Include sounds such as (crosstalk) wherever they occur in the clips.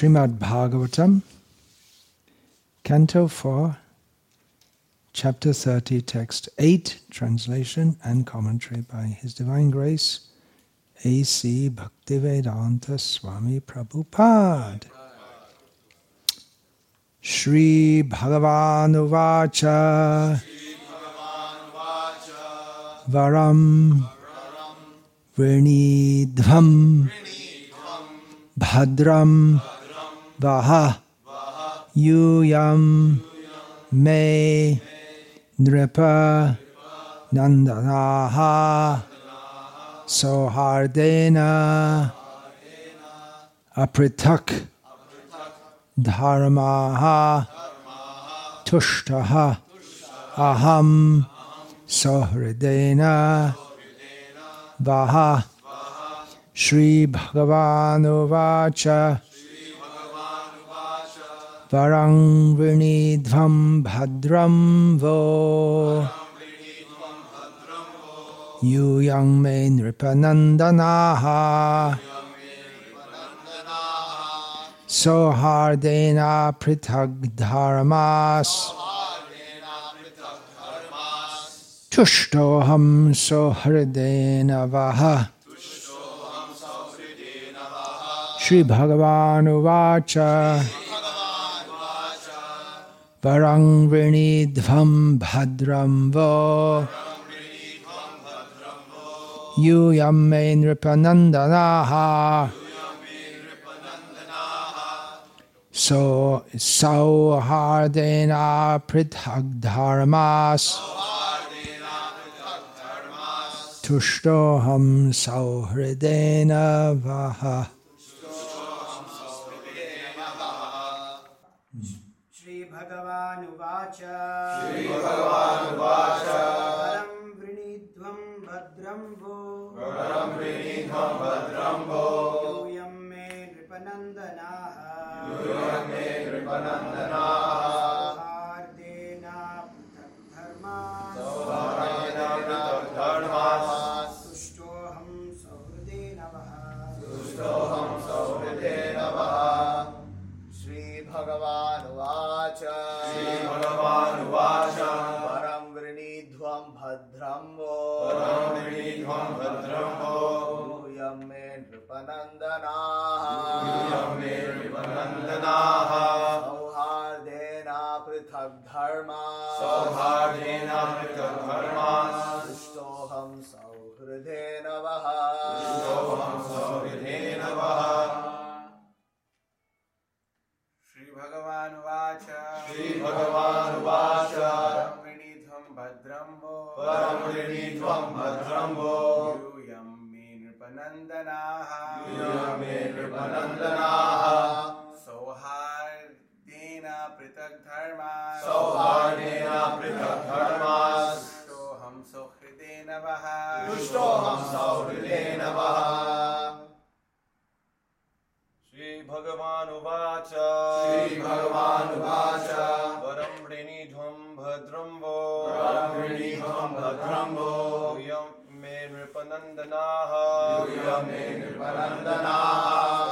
Srimad Bhagavatam, Canto 4, Chapter 30, Text 8, translation and commentary by His Divine Grace, A.C. Bhaktivedanta Swami Prabhupada. Shri Bhagavan Uvacha Varam Vrinidvam Bhadram Vaha Yuyam Me Nripa Nandanaha Sohardena Apritak Dharmaha Tushtaha Aham Sohridena Vaha Shri Bhagavanuvācha Varang Vrinidvam Bhadram Vo Yuyang Me Nripanandanaha Sohardena Pritag Dharmas Tushtoham Sohridena Vaha Shri Bhagavan Uvacha Varang Vrinidvam Bhadram Vo Yuyam Me Nripanandanaha So Sauhardena Prithag Dharmas Tushtoham Sauhridena Vaha श्रीभगवानुवाच श्रीभगवानुवाच। वरं वृणीध्वं भद्रं वो। वरं वृणीध्वं भद्रं भो यूयं मे नृपनन्दनाः। यूयं मे नृपनन्दनाः। दुष्टोऽहं सौहृदेन श्रीभगवानुवाच श्रीभगवानुवाच वरं वृणीध्वं भद्रं वो वरं वृणीध्वं भद्रं वो यूयं मे नृपनन्दनाः यूयं मे नृपनन्दनाः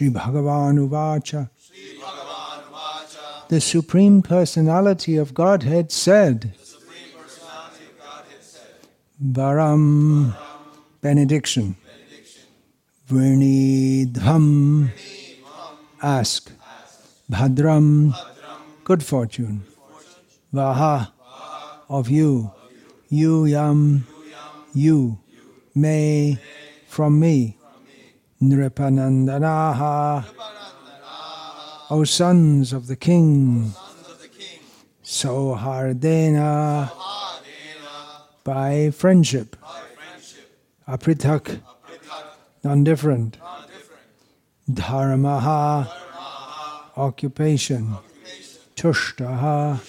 Shri Bhagavan Uvacha The Supreme Personality of Godhead said, Varam, benediction. Vrinidham, ask. Bhadram, good fortune. Vaha, of you. You yam, you. May, from me. Nripanandanaha, O sons of the king. Sohardena, by friendship. Apritak, non-different. Dharmaha, occupation. Tushtaha,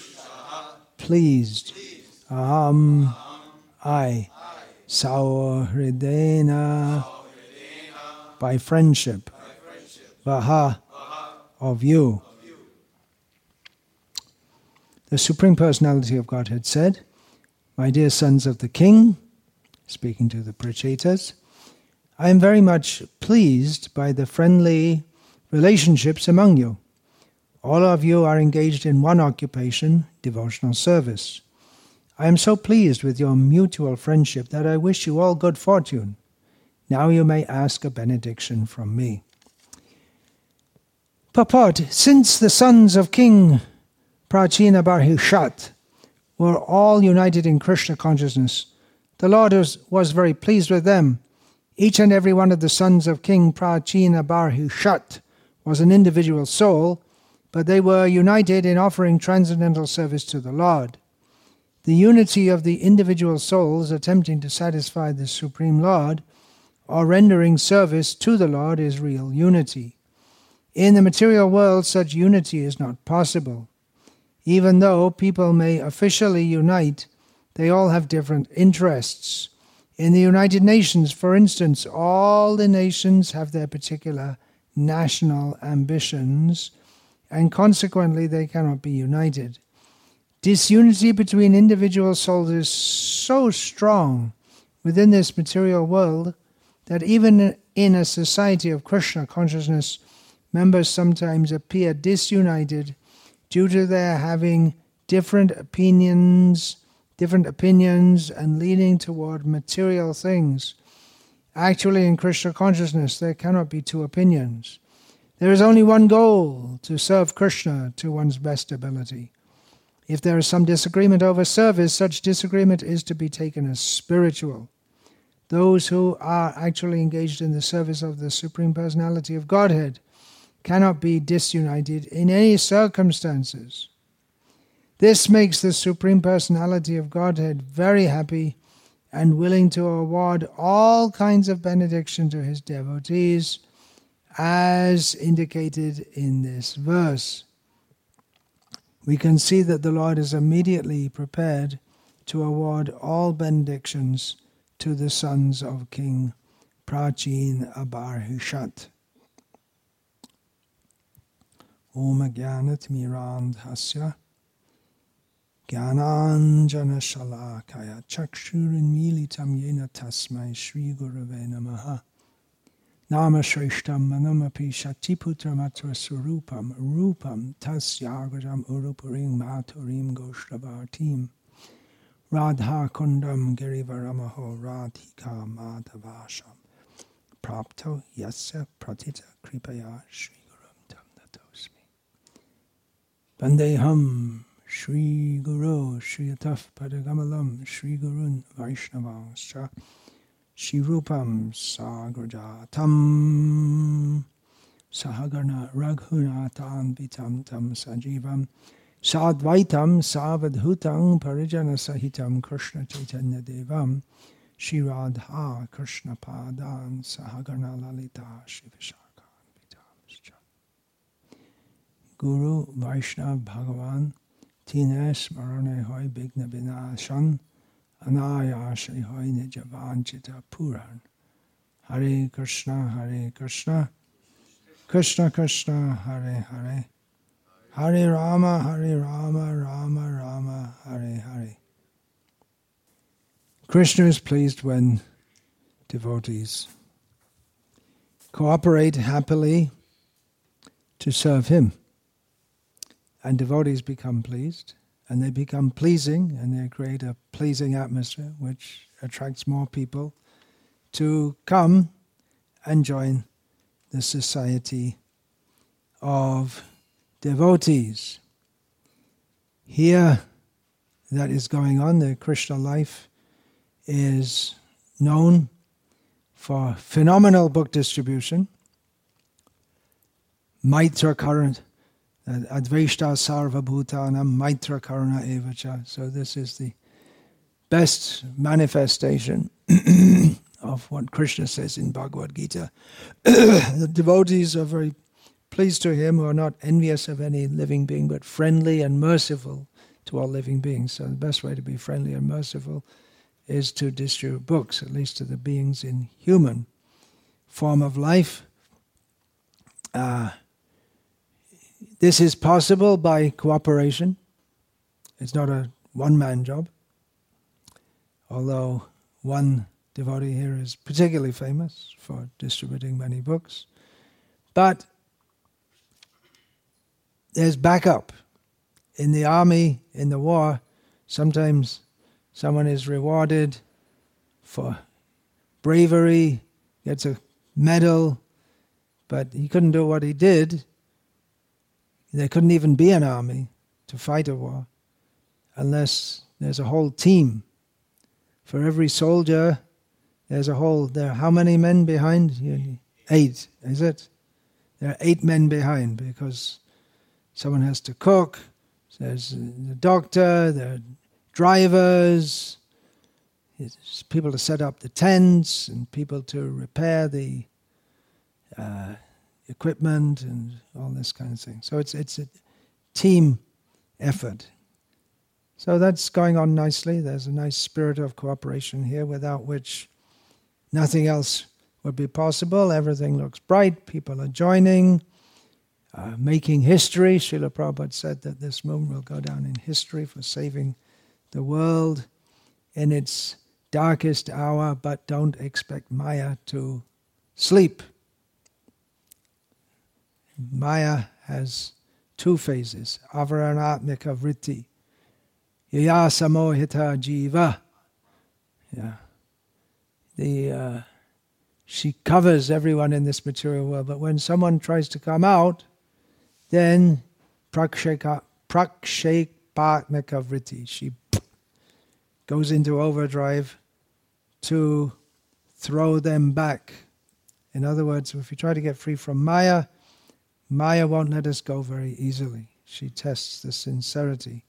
pleased. Aham, I. Sauhridena, by friendship. Vaha, of you. The Supreme Personality of Godhead said, My dear sons of the King, speaking to the Prachetas, I am very much pleased by the friendly relationships among you. All of you are engaged in one occupation, devotional service. I am so pleased with your mutual friendship that I wish you all good fortune. Now you may ask a benediction from me. Purport Since the sons of King Prachina Barhishat were all united in Krishna consciousness, the Lord was, was very pleased with them. Each and every one of the sons of King Prachina Barhishat was an individual soul, but they were united in offering transcendental service to the Lord. The unity of the individual souls attempting to satisfy the Supreme Lord or rendering service to the Lord is real unity. In the material world, such unity is not possible. Even though people may officially unite, they all have different interests. In the United Nations, for instance, all the nations have their particular national ambitions, and consequently they cannot be united. Disunity between individual souls is so strong within this material world that even in a society of Krishna consciousness, members sometimes appear disunited due to their having different opinions, different opinions and leaning toward material things. Actually, in Krishna consciousness, there cannot be two opinions. There is only one goal to serve Krishna to one's best ability. If there is some disagreement over service, such disagreement is to be taken as spiritual. Those who are actually engaged in the service of the Supreme Personality of Godhead cannot be disunited in any circumstances. This makes the Supreme Personality of Godhead very happy and willing to award all kinds of benediction to his devotees, as indicated in this verse. We can see that the Lord is immediately prepared to award all benedictions to the sons of King Prachina Barhishat. Om Gyanat Mirandhasya Gyananjana Shalakaya Chakshurinmilitam Yena Tasmai Shri Gurave Namaha. Nama Shrishtam Manamapi Shatiputramatra Surupam Rupam Tasyagajam Urupurim Maturim Goshravartim Radha Kundam Girivaramaho Radhika Madhavasham Prapto Yasya Pratita Kripaya Shri Gurum Tam Natosmi Bandeham Shri Guru Shri Ataf Padagamalam Shri Gurun Vaishnavanscha Shri Rupam Sagrajatam Sahagana Raghunatan Vitam Tam Sajivam Sadvaitam Savadhutam Parijana Sahitam Krishna Chaitanya Devam Shri Radha Krishna Padan Sahagana Lalita Shri Vishakhan Vitamscha Guru Vaishnav Bhagavan Tine Smarane Hoy Bigna Vinashan Anayashri Hoy Nijavanchita Puran Hare Krishna Hare Krishna Krishna Krishna Hare Hare Hare Rama, Hare Rama, Rama Rama, Hare Hare. Krishna is pleased when devotees cooperate happily to serve him. And devotees become pleased and they become pleasing and they create a pleasing atmosphere which attracts more people to come and join the society of devotees. Here, that is going on, the Krishna life is known for phenomenal book distribution. Maitra Karuna, Advaishta Sarva Bhutanam Maitra Karuna Evacha. So, this is the best manifestation (clears throat) of what Krishna says in Bhagavad Gita. (coughs) the devotees are very pleased to him who are not envious of any living being, but friendly and merciful to all living beings. So the best way to be friendly and merciful is to distribute books, at least to the beings in human form of life. Uh, this is possible by cooperation. It's not a one man job, although one devotee here is particularly famous for distributing many books. But there's backup. In the army, in the war, sometimes someone is rewarded for bravery, gets a medal, but he couldn't do what he did. There couldn't even be an army to fight a war unless there's a whole team. For every soldier, there's a whole. There are how many men behind? Eight, is it? There are eight men behind because someone has to cook. There's the doctor. There are drivers. It's people to set up the tents and people to repair the uh, equipment and all this kind of thing. So it's it's a team effort. So that's going on nicely. There's a nice spirit of cooperation here, without which nothing else would be possible. Everything looks bright. People are joining, uh, making history. Srila Prabhupada said that this movement will go down in history for saving the world in its darkest hour, but don't expect Maya to sleep. Maya has two phases avaranatmika vritti, yaya samohita jiva. Yeah. The, uh, she covers everyone in this material world, but when someone tries to come out, then vritti, she goes into overdrive to throw them back. In other words, if we try to get free from Maya, Maya won't let us go very easily. She tests the sincerity.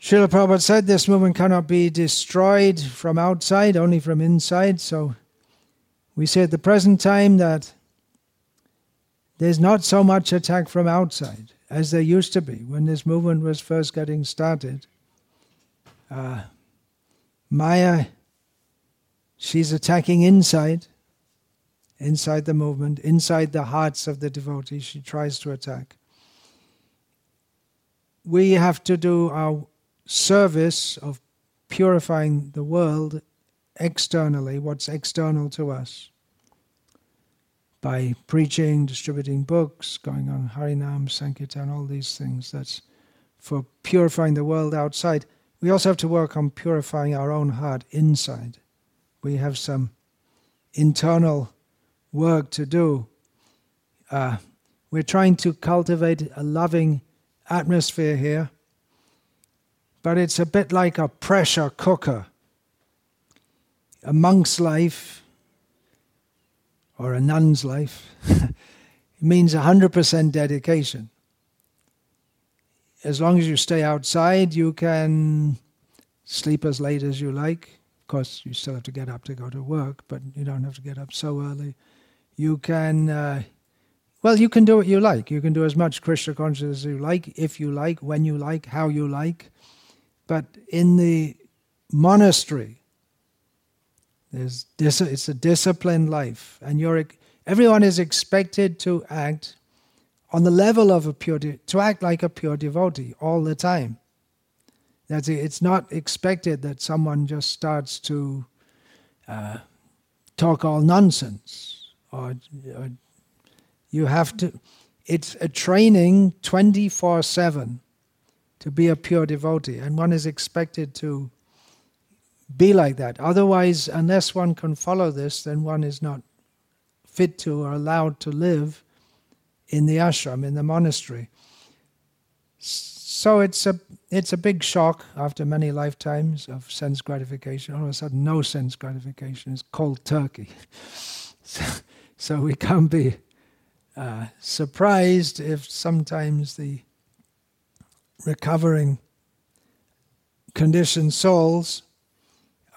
Srila Prabhupada said this movement cannot be destroyed from outside, only from inside. So we say at the present time that there's not so much attack from outside as there used to be when this movement was first getting started. Uh, Maya, she's attacking inside inside the movement, inside the hearts of the devotees, she tries to attack. We have to do our service of purifying the world externally, what's external to us, by preaching, distributing books, going on Harinam, Sankirtan, all these things. That's for purifying the world outside. We also have to work on purifying our own heart inside. We have some internal work to do. Uh, we're trying to cultivate a loving atmosphere here, but it's a bit like a pressure cooker. A monk's life, or a nun's life, (laughs) it means 100% dedication. As long as you stay outside, you can sleep as late as you like. Of course, you still have to get up to go to work, but you don't have to get up so early you can, uh, well, you can do what you like. You can do as much Krishna consciousness as you like, if you like, when you like, how you like. But in the monastery, there's dis- it's a disciplined life, and you're everyone is expected to act on the level of a pure de- to act like a pure devotee all the time. That's it. It's not expected that someone just starts to uh, talk all nonsense or, or you have to, it's a training 24 7 to be a pure devotee, and one is expected to be like that. Otherwise, unless one can follow this, then one is not fit to or allowed to live in the ashram, in the monastery. So it's a it's a big shock after many lifetimes of sense gratification. All of a sudden, no sense gratification is cold turkey. (laughs) so, so we can't be uh, surprised if sometimes the recovering conditioned souls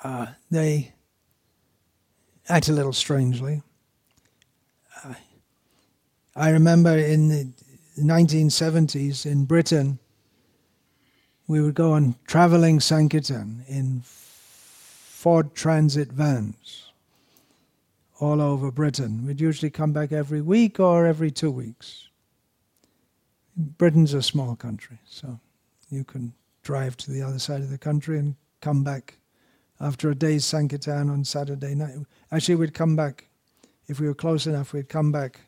uh, they act a little strangely. Uh, I remember in the 1970s in Britain, we would go on traveling Sankirtan in Ford Transit vans all over Britain. We'd usually come back every week or every two weeks. Britain's a small country, so you can drive to the other side of the country and come back after a day's Sankirtan on Saturday night. Actually, we'd come back, if we were close enough, we'd come back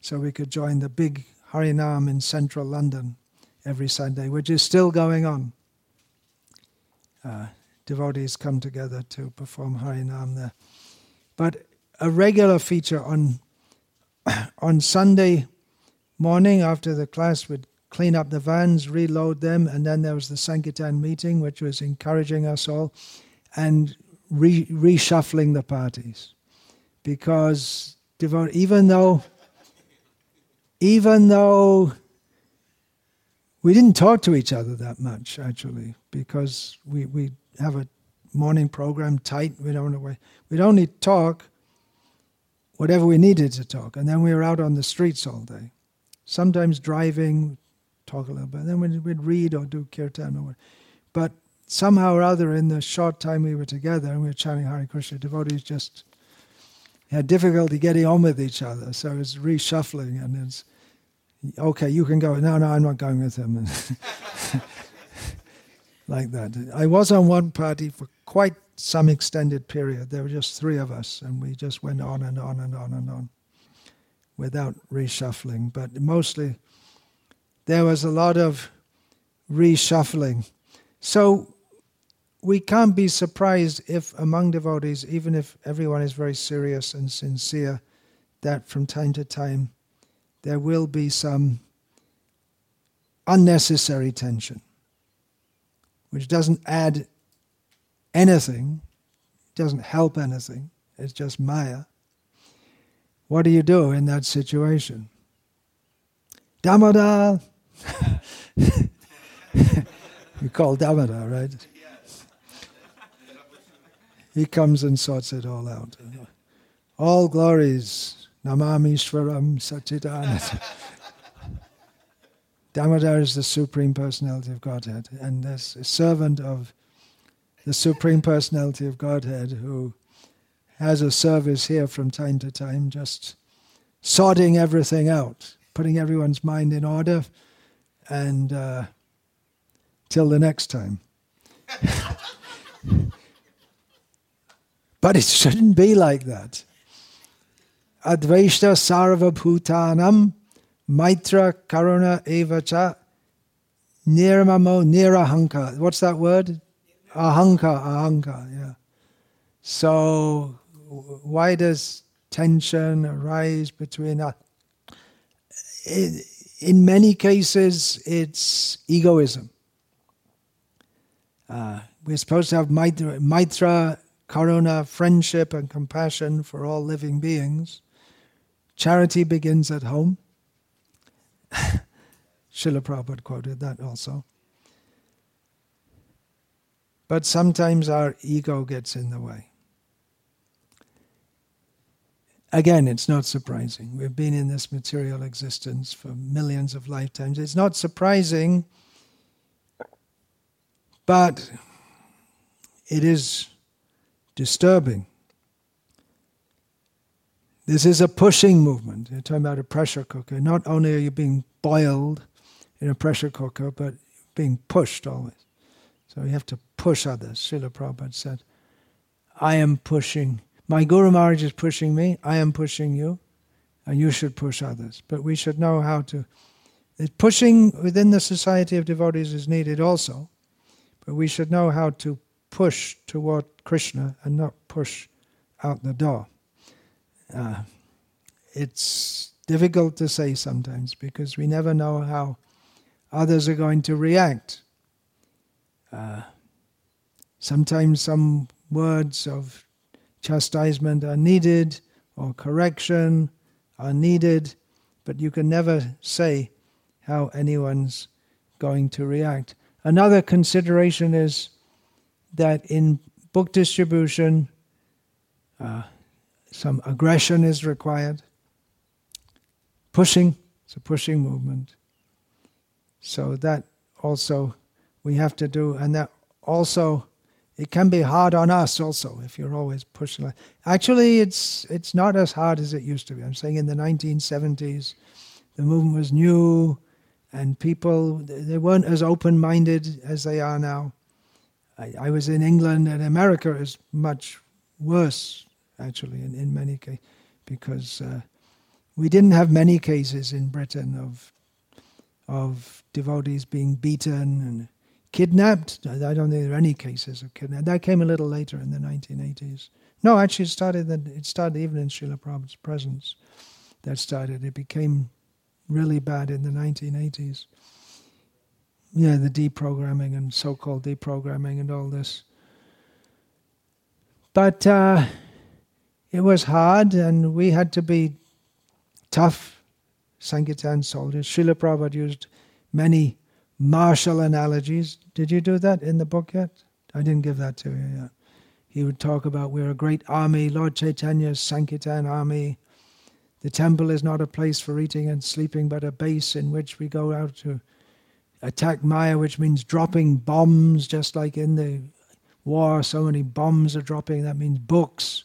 so we could join the big Harinam in central London every Sunday, which is still going on. Uh, devotees come together to perform Harinam there. But a regular feature on, (coughs) on Sunday morning after the class would clean up the vans, reload them, and then there was the Sankirtan meeting, which was encouraging us all and re- reshuffling the parties. Because even though, even though we didn't talk to each other that much, actually, because we, we have a morning program tight. We don't we'd only talk whatever we needed to talk, and then we were out on the streets all day. Sometimes driving, talk a little bit. and Then we'd, we'd read or do kirtan or whatever. But somehow or other, in the short time we were together and we were chanting Hare Krishna, devotees just had difficulty getting on with each other. So it was reshuffling, and it's okay, you can go. No, no, I'm not going with him. (laughs) like that. I was on one party for quite some extended period. There were just three of us, and we just went on and on and on and on without reshuffling. But mostly, there was a lot of reshuffling. So we can't be surprised if among devotees, even if everyone is very serious and sincere, that from time to time there will be some unnecessary tension, which doesn't add anything, doesn't help anything, it's just Maya. What do you do in that situation? Damodar! (laughs) you call Damodar, right? He comes and sorts it all out. All glories, Namamishwaram Satchidananda. (laughs) Damodar is the Supreme Personality of Godhead, and there's a servant of the Supreme Personality of Godhead who has a service here from time to time, just sorting everything out, putting everyone's mind in order, and uh, till the next time. (laughs) But it shouldn't be like that. Advaita sarvabhutanam maitra karuna evacha nirmamo nirahanka. What's that word? Ahanka, ahanka, yeah. So why does tension arise between us? In, in many cases, it's egoism. Uh, we're supposed to have maitra, maitra karuna, friendship, and compassion for all living beings. Charity begins at home. (laughs) Srila Prabhupada quoted that also. But sometimes our ego gets in the way. Again, it's not surprising. We've been in this material existence for millions of lifetimes. It's not surprising, but it is disturbing. This is a pushing movement. You're talking about a pressure cooker. Not only are you being boiled in a pressure cooker, but being pushed always. So you have to push others. Srila Prabhupada said, I am pushing. My Guru Maharaj is pushing me, I am pushing you, and you should push others. But we should know how to pushing within the society of devotees is needed also, but we should know how to push toward Krishna and not push out the door. Uh, it's difficult to say sometimes because we never know how others are going to react. Uh, sometimes some words of chastisement are needed or correction are needed, but you can never say how anyone's going to react. Another consideration is that in book distribution, uh, some aggression is required. Pushing, it's a pushing movement. So that also we have to do, and that also it can be hard on us also if you're always pushing. Actually, it's it's not as hard as it used to be. I'm saying in the 1970s, the movement was new, and people they weren't as open-minded as they are now. I, I was in England, and America is much worse actually in, in many cases because uh, we didn't have many cases in Britain of of devotees being beaten and kidnapped. I don't think there are any cases of kidnapping. That came a little later in the 1980s. No, actually, it started. It started even in Srila Prabhupada's presence. That started. It became really bad in the 1980s. Yeah, the deprogramming and so-called deprogramming and all this. But uh, it was hard, and we had to be tough Sankirtan soldiers. Srila Prabhupada used many martial analogies. Did you do that in the book yet? I didn't give that to you yet. He would talk about we're a great army, Lord Chaitanya's Sankirtan army. The temple is not a place for eating and sleeping, but a base in which we go out to attack Maya, which means dropping bombs, just like in the war, so many bombs are dropping. That means books.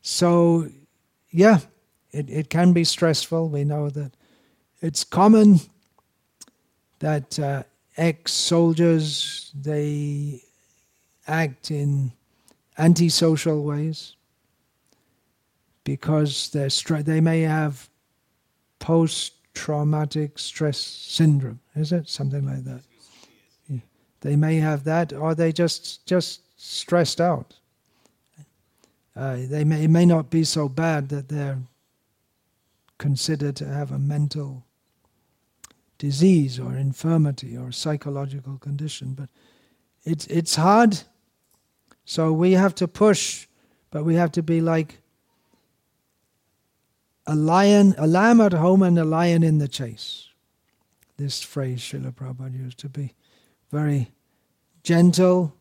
So, yeah, it, it can be stressful. We know that it's common that uh, ex-soldiers they act in antisocial ways because they're stre- they may have post-traumatic stress syndrome. Is it something like that? Yeah. They may have that, or they just just stressed out. Uh, they may it may not be so bad that they're considered to have a mental disease or infirmity or psychological condition, but it's it's hard. So we have to push, but we have to be like a lion, a lamb at home and a lion in the chase. This phrase Srila Prabhupada used to be very gentle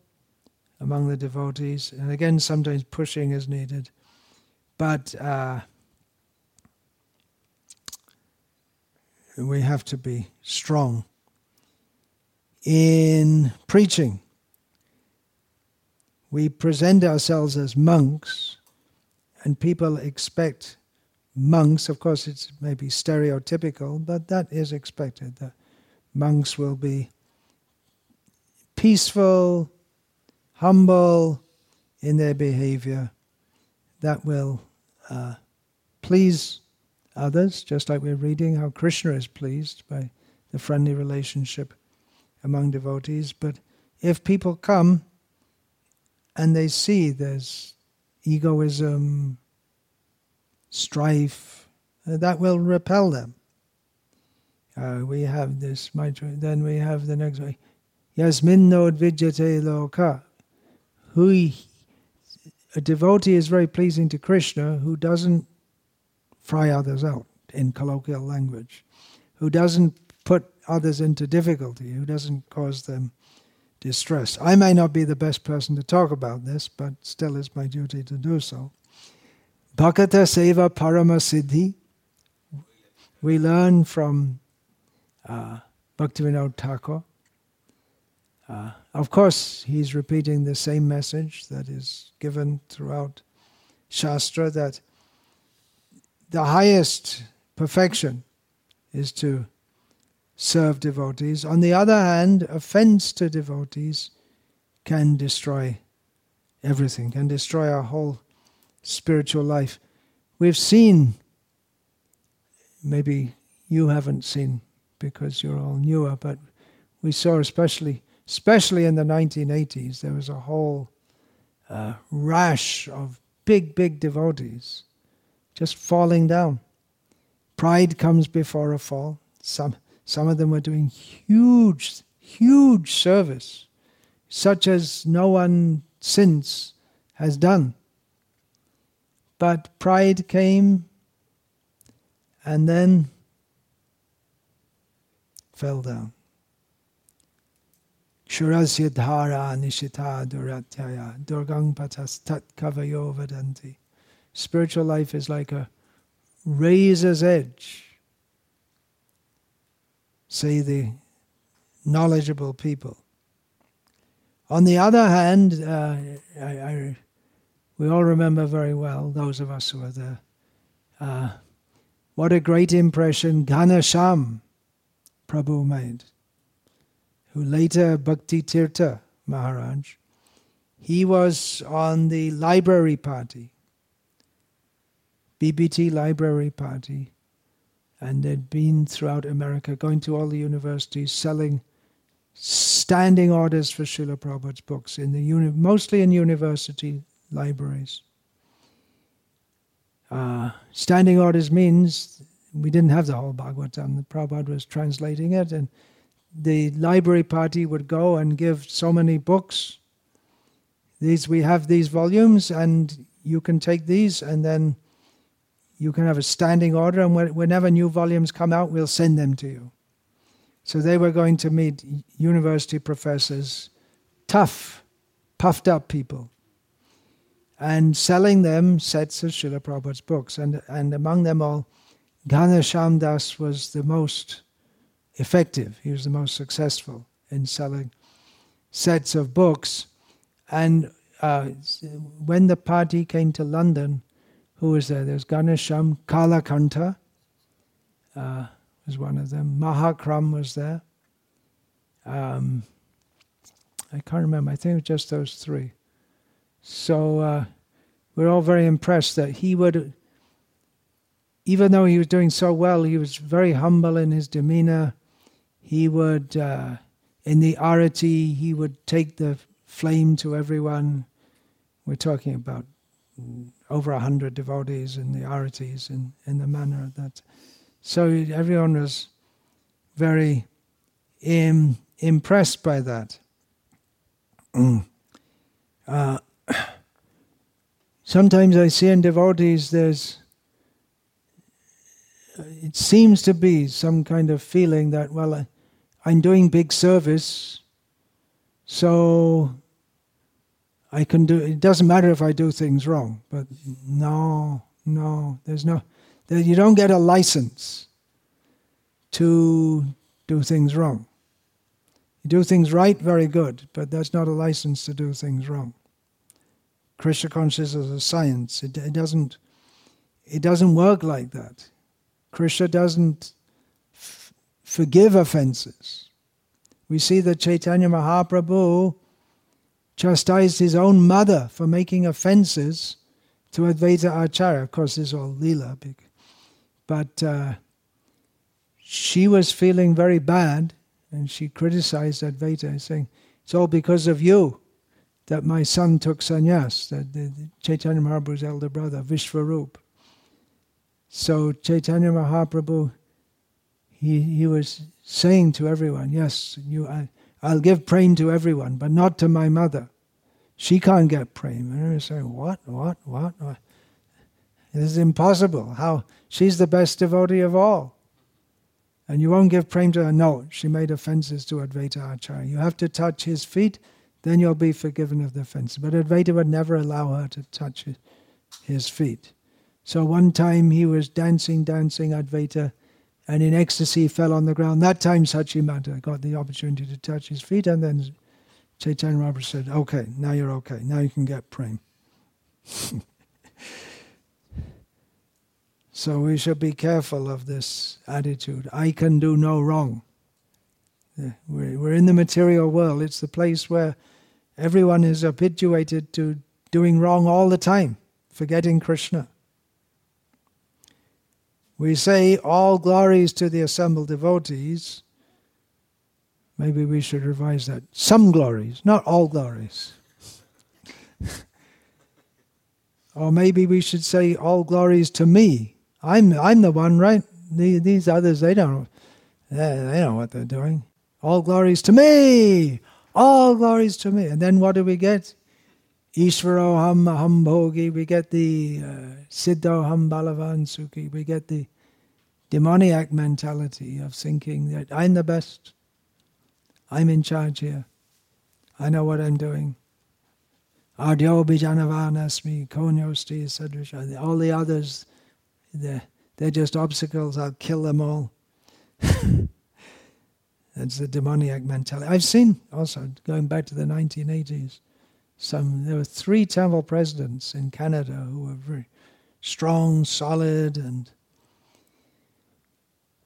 among the devotees, and again, sometimes pushing is needed. But uh, we have to be strong. In preaching, we present ourselves as monks, and people expect monks, of course, it's maybe stereotypical, but that is expected that monks will be peaceful, humble in their behavior, that will uh, please others, just like we're reading how Krishna is pleased by the friendly relationship among devotees. But if people come and they see there's egoism, strife, uh, that will repel them. Uh, we have this, mantra, then we have the next one. Yasminno dvijate loka. Who a devotee is very pleasing to Krishna who doesn't fry others out in colloquial language, who doesn't put others into difficulty, who doesn't cause them distress. I may not be the best person to talk about this, but still it's my duty to do so. Bhakata Seva Parama Siddhi. We learn from uh, Bhaktivinoda Thakur. Uh, of course, he's repeating the same message that is given throughout Shastra that the highest perfection is to serve devotees. On the other hand, offense to devotees can destroy everything, can destroy our whole spiritual life. We've seen, maybe you haven't seen because you're all newer, but we saw especially, especially in the 1980s, there was a whole uh, rash of big, big devotees just falling down. Pride comes before a fall. Some, some of them were doing huge, huge service, such as no one since has done. But pride came and then fell down. Shurasya nishita duratyaya durgang patas tat kavayo vadanti. Spiritual life is like a razor's edge, say the knowledgeable people. On the other hand, uh, I, I, we all remember very well, those of us who were there, uh, what a great impression Ghanasham Prabhu made, who later Bhakti Tirtha Maharaj, he was on the library party BBT Library Party, and they'd been throughout America, going to all the universities, selling standing orders for Srila Prabhupada's books, in the uni- mostly in university libraries. Uh, standing orders means we didn't have the whole Bhagavatam. The Prabhupada was translating it, and the library party would go and give so many books. These we have these volumes, and you can take these, and then you can have a standing order, and whenever new volumes come out, we'll send them to you. So they were going to meet university professors, tough, puffed up people, and selling them sets of Srila Prabhupada's books. And, and among them all, Ghanasham Das was the most effective. He was the most successful in selling sets of books. And uh, when the party came to London, who was there? There's Ghanasham, Kalakanta uh, was one of them. Mahakram was there. Um, I can't remember. I think it was just those three. So uh, we're all very impressed that he would, even though he was doing so well, he was very humble in his demeanor. He would, uh, in the arati, he would take the flame to everyone. We're talking about over a hundred devotees in the aratis in, in the manner that. So everyone was very Im, impressed by that. (clears throat) Uh, sometimes I see in devotees there's, it seems to be some kind of feeling that, well, I'm doing big service, so I can do. It doesn't matter if I do things wrong, but no, no, there's no. You don't get a license to do things wrong. You do things right, very good, but that's not a license to do things wrong. Krishna consciousness is a science. It, it doesn't. It doesn't work like that. Krishna doesn't f- forgive offenses. We see that Chaitanya Mahaprabhu chastised his own mother for making offenses to Advaita Acharya. Of course, this is all Leela. But uh, she was feeling very bad and she criticized Advaita, saying, It's all because of you that my son took sannyas, that the, Chaitanya Mahaprabhu's elder brother, Vishvarup. So Chaitanya Mahaprabhu, he, he was saying to everyone, Yes, you, I, I'll give prem to everyone, but not to my mother. She can't get prem. And I say, what, what, what, what? Impossible. How? She's the best devotee of all. And you won't give prem to her? No, she made offenses to Advaita Acharya. You have to touch his feet, then you'll be forgiven of the offense. But Advaita would never allow her to touch his feet. So one time he was dancing, dancing, Advaita and in ecstasy fell on the ground. That time Sachimata got the opportunity to touch his feet, and then Chaitanya Mahaprabhu said, Okay, now you're okay. Now you can get prem. (laughs) so we should be careful of this attitude. I can do no wrong. We're in the material world. It's the place where everyone is habituated to doing wrong all the time, forgetting Krishna. we say all glories to the assembled devotees. Maybe we should revise that. Some glories, not all glories. (laughs) or maybe we should say all glories to me. I'm I'm the one, right? The, these others, they don't. They, they know what they're doing. All glories to me. All glories to me. And then what do we get? Ishvaro ham. We get the uh, siddho ham balavan sukhi. We get the demoniac mentality of thinking that I'm the best. I'm in charge here. I know what I'm doing. Bijanavanasmi, konyosti. All the others, they're, they're just obstacles. I'll kill them all. (laughs) That's the demoniac mentality. I've seen also, going back to the 1980s, some there were three temple presidents in Canada who were very strong, solid, and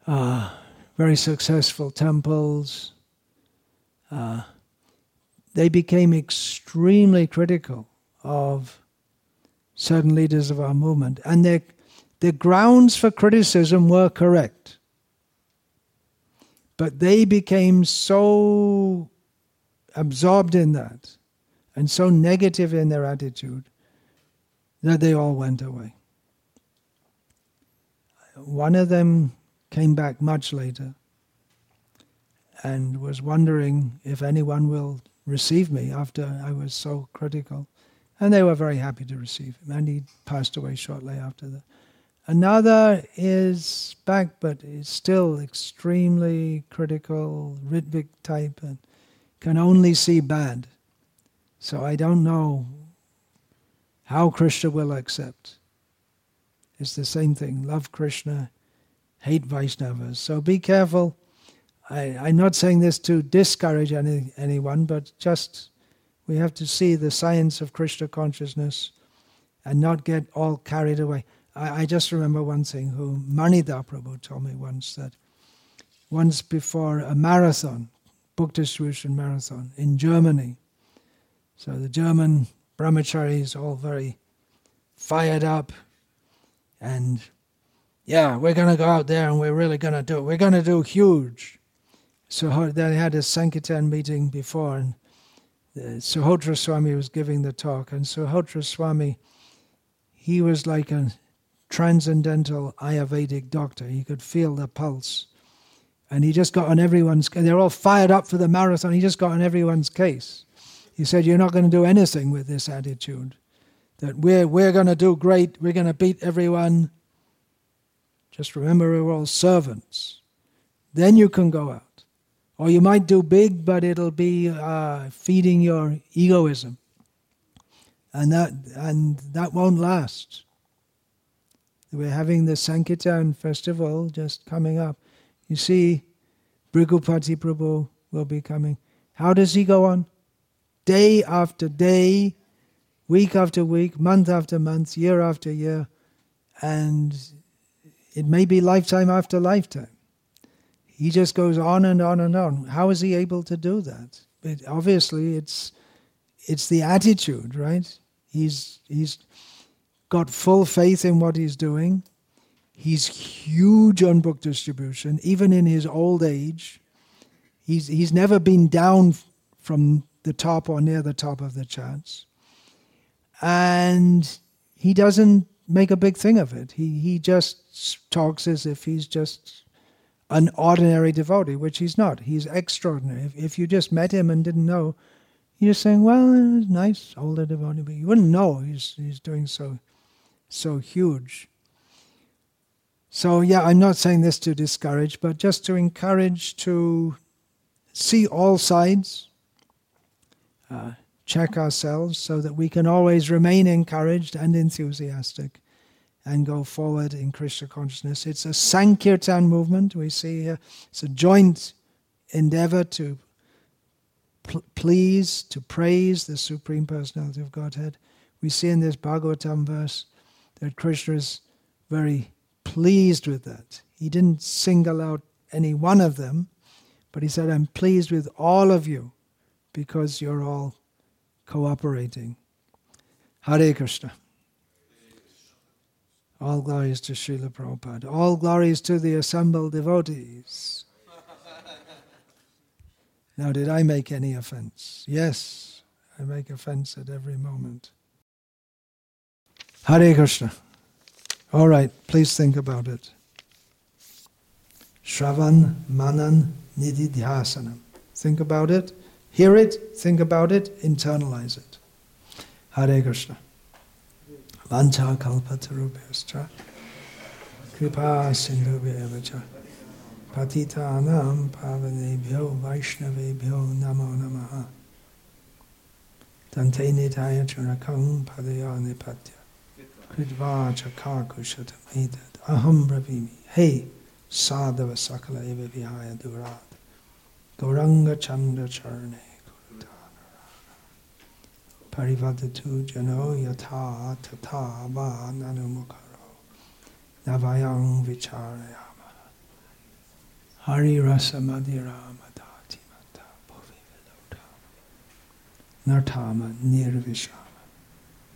uh, very successful temples. Uh, they became extremely critical of certain leaders of our movement, and their the grounds for criticism were correct. But they became so absorbed in that and so negative in their attitude that they all went away. One of them came back much later and was wondering if anyone will receive me after I was so critical. And they were very happy to receive him, and he passed away shortly after that. Another is back, but is still extremely critical, Ritwik type, and can only see bad. So I don't know how Krishna will accept. It's the same thing. Love Krishna, hate Vaishnavas. So be careful. I, am not saying this to discourage any, anyone, but just we have to see the science of Krishna consciousness and not get all carried away. I, I just remember one thing who Manida Prabhu told me once that once before a marathon, book distribution marathon in Germany. So the German brahmacharis all very fired up and yeah, we're going to go out there and we're really going to do it. We're going to do huge. So they had a Sankirtan meeting before and uh, Suhotra Swami was giving the talk and Suhotra Swami, he was like a transcendental Ayurvedic doctor. He could feel the pulse. And he just got on everyone's they're all fired up for the marathon. He just got on everyone's case. He said, You're not going to do anything with this attitude. That we're we're gonna do great, we're gonna beat everyone. Just remember we're all servants. Then you can go out. Or you might do big, but it'll be uh, feeding your egoism. And that and that won't last. We're having the Sankirtan festival just coming up. You see, Bhrigupati Prabhu will be coming. How does he go on? Day after day, week after week, month after month, year after year, and it may be lifetime after lifetime. He just goes on and on and on. How is he able to do that? But obviously, it's it's the attitude, right? He's he's got full faith in what he's doing. He's huge on book distribution, even in his old age. He's, he's never been down from the top or near the top of the charts. And he doesn't make a big thing of it. He, he just talks as if he's just an ordinary devotee, which he's not. He's extraordinary. If, if you just met him and didn't know, you're saying, well, he's nice, older devotee, but you wouldn't know he's, he's doing so so huge. So, yeah, I'm not saying this to discourage, but just to encourage to see all sides, uh, check ourselves so that we can always remain encouraged and enthusiastic and go forward in Krishna consciousness. It's a Sankirtan movement we see here. It's a joint endeavor to pl- please, to praise the Supreme Personality of Godhead. We see in this Bhagavatam verse that Krishna is very pleased with that. He didn't single out any one of them, but he said, I'm pleased with all of you because you're all cooperating. Hare Krishna. All glories to Srila Prabhupada. All glories to the assembled devotees. Now, did I make any offense? Yes, I make offense at every moment. Hare Krishna. All right, please think about it. Shravan Manan Nididhyasanam. Think about it, hear it, think about it, internalize it. Hare Krishna. Vancha kalpatarubhyascha kripa sindhubhyavacha patitanam pavanebhyo vaishnavebhyo namo namaha dante nitaya churakam padaya nipatya अहम अहं ब्रवीमि। हे साधव सकल एव विहाय दुरात्। गौरङ्गचन्द्रचरणे परिवदतु जनो यथा तथा वा ननुमुखरो। न वयं विचारयामः। हरिरसमधिरामदातिमता भुवि विलोढामि। नठाम निर्विशा।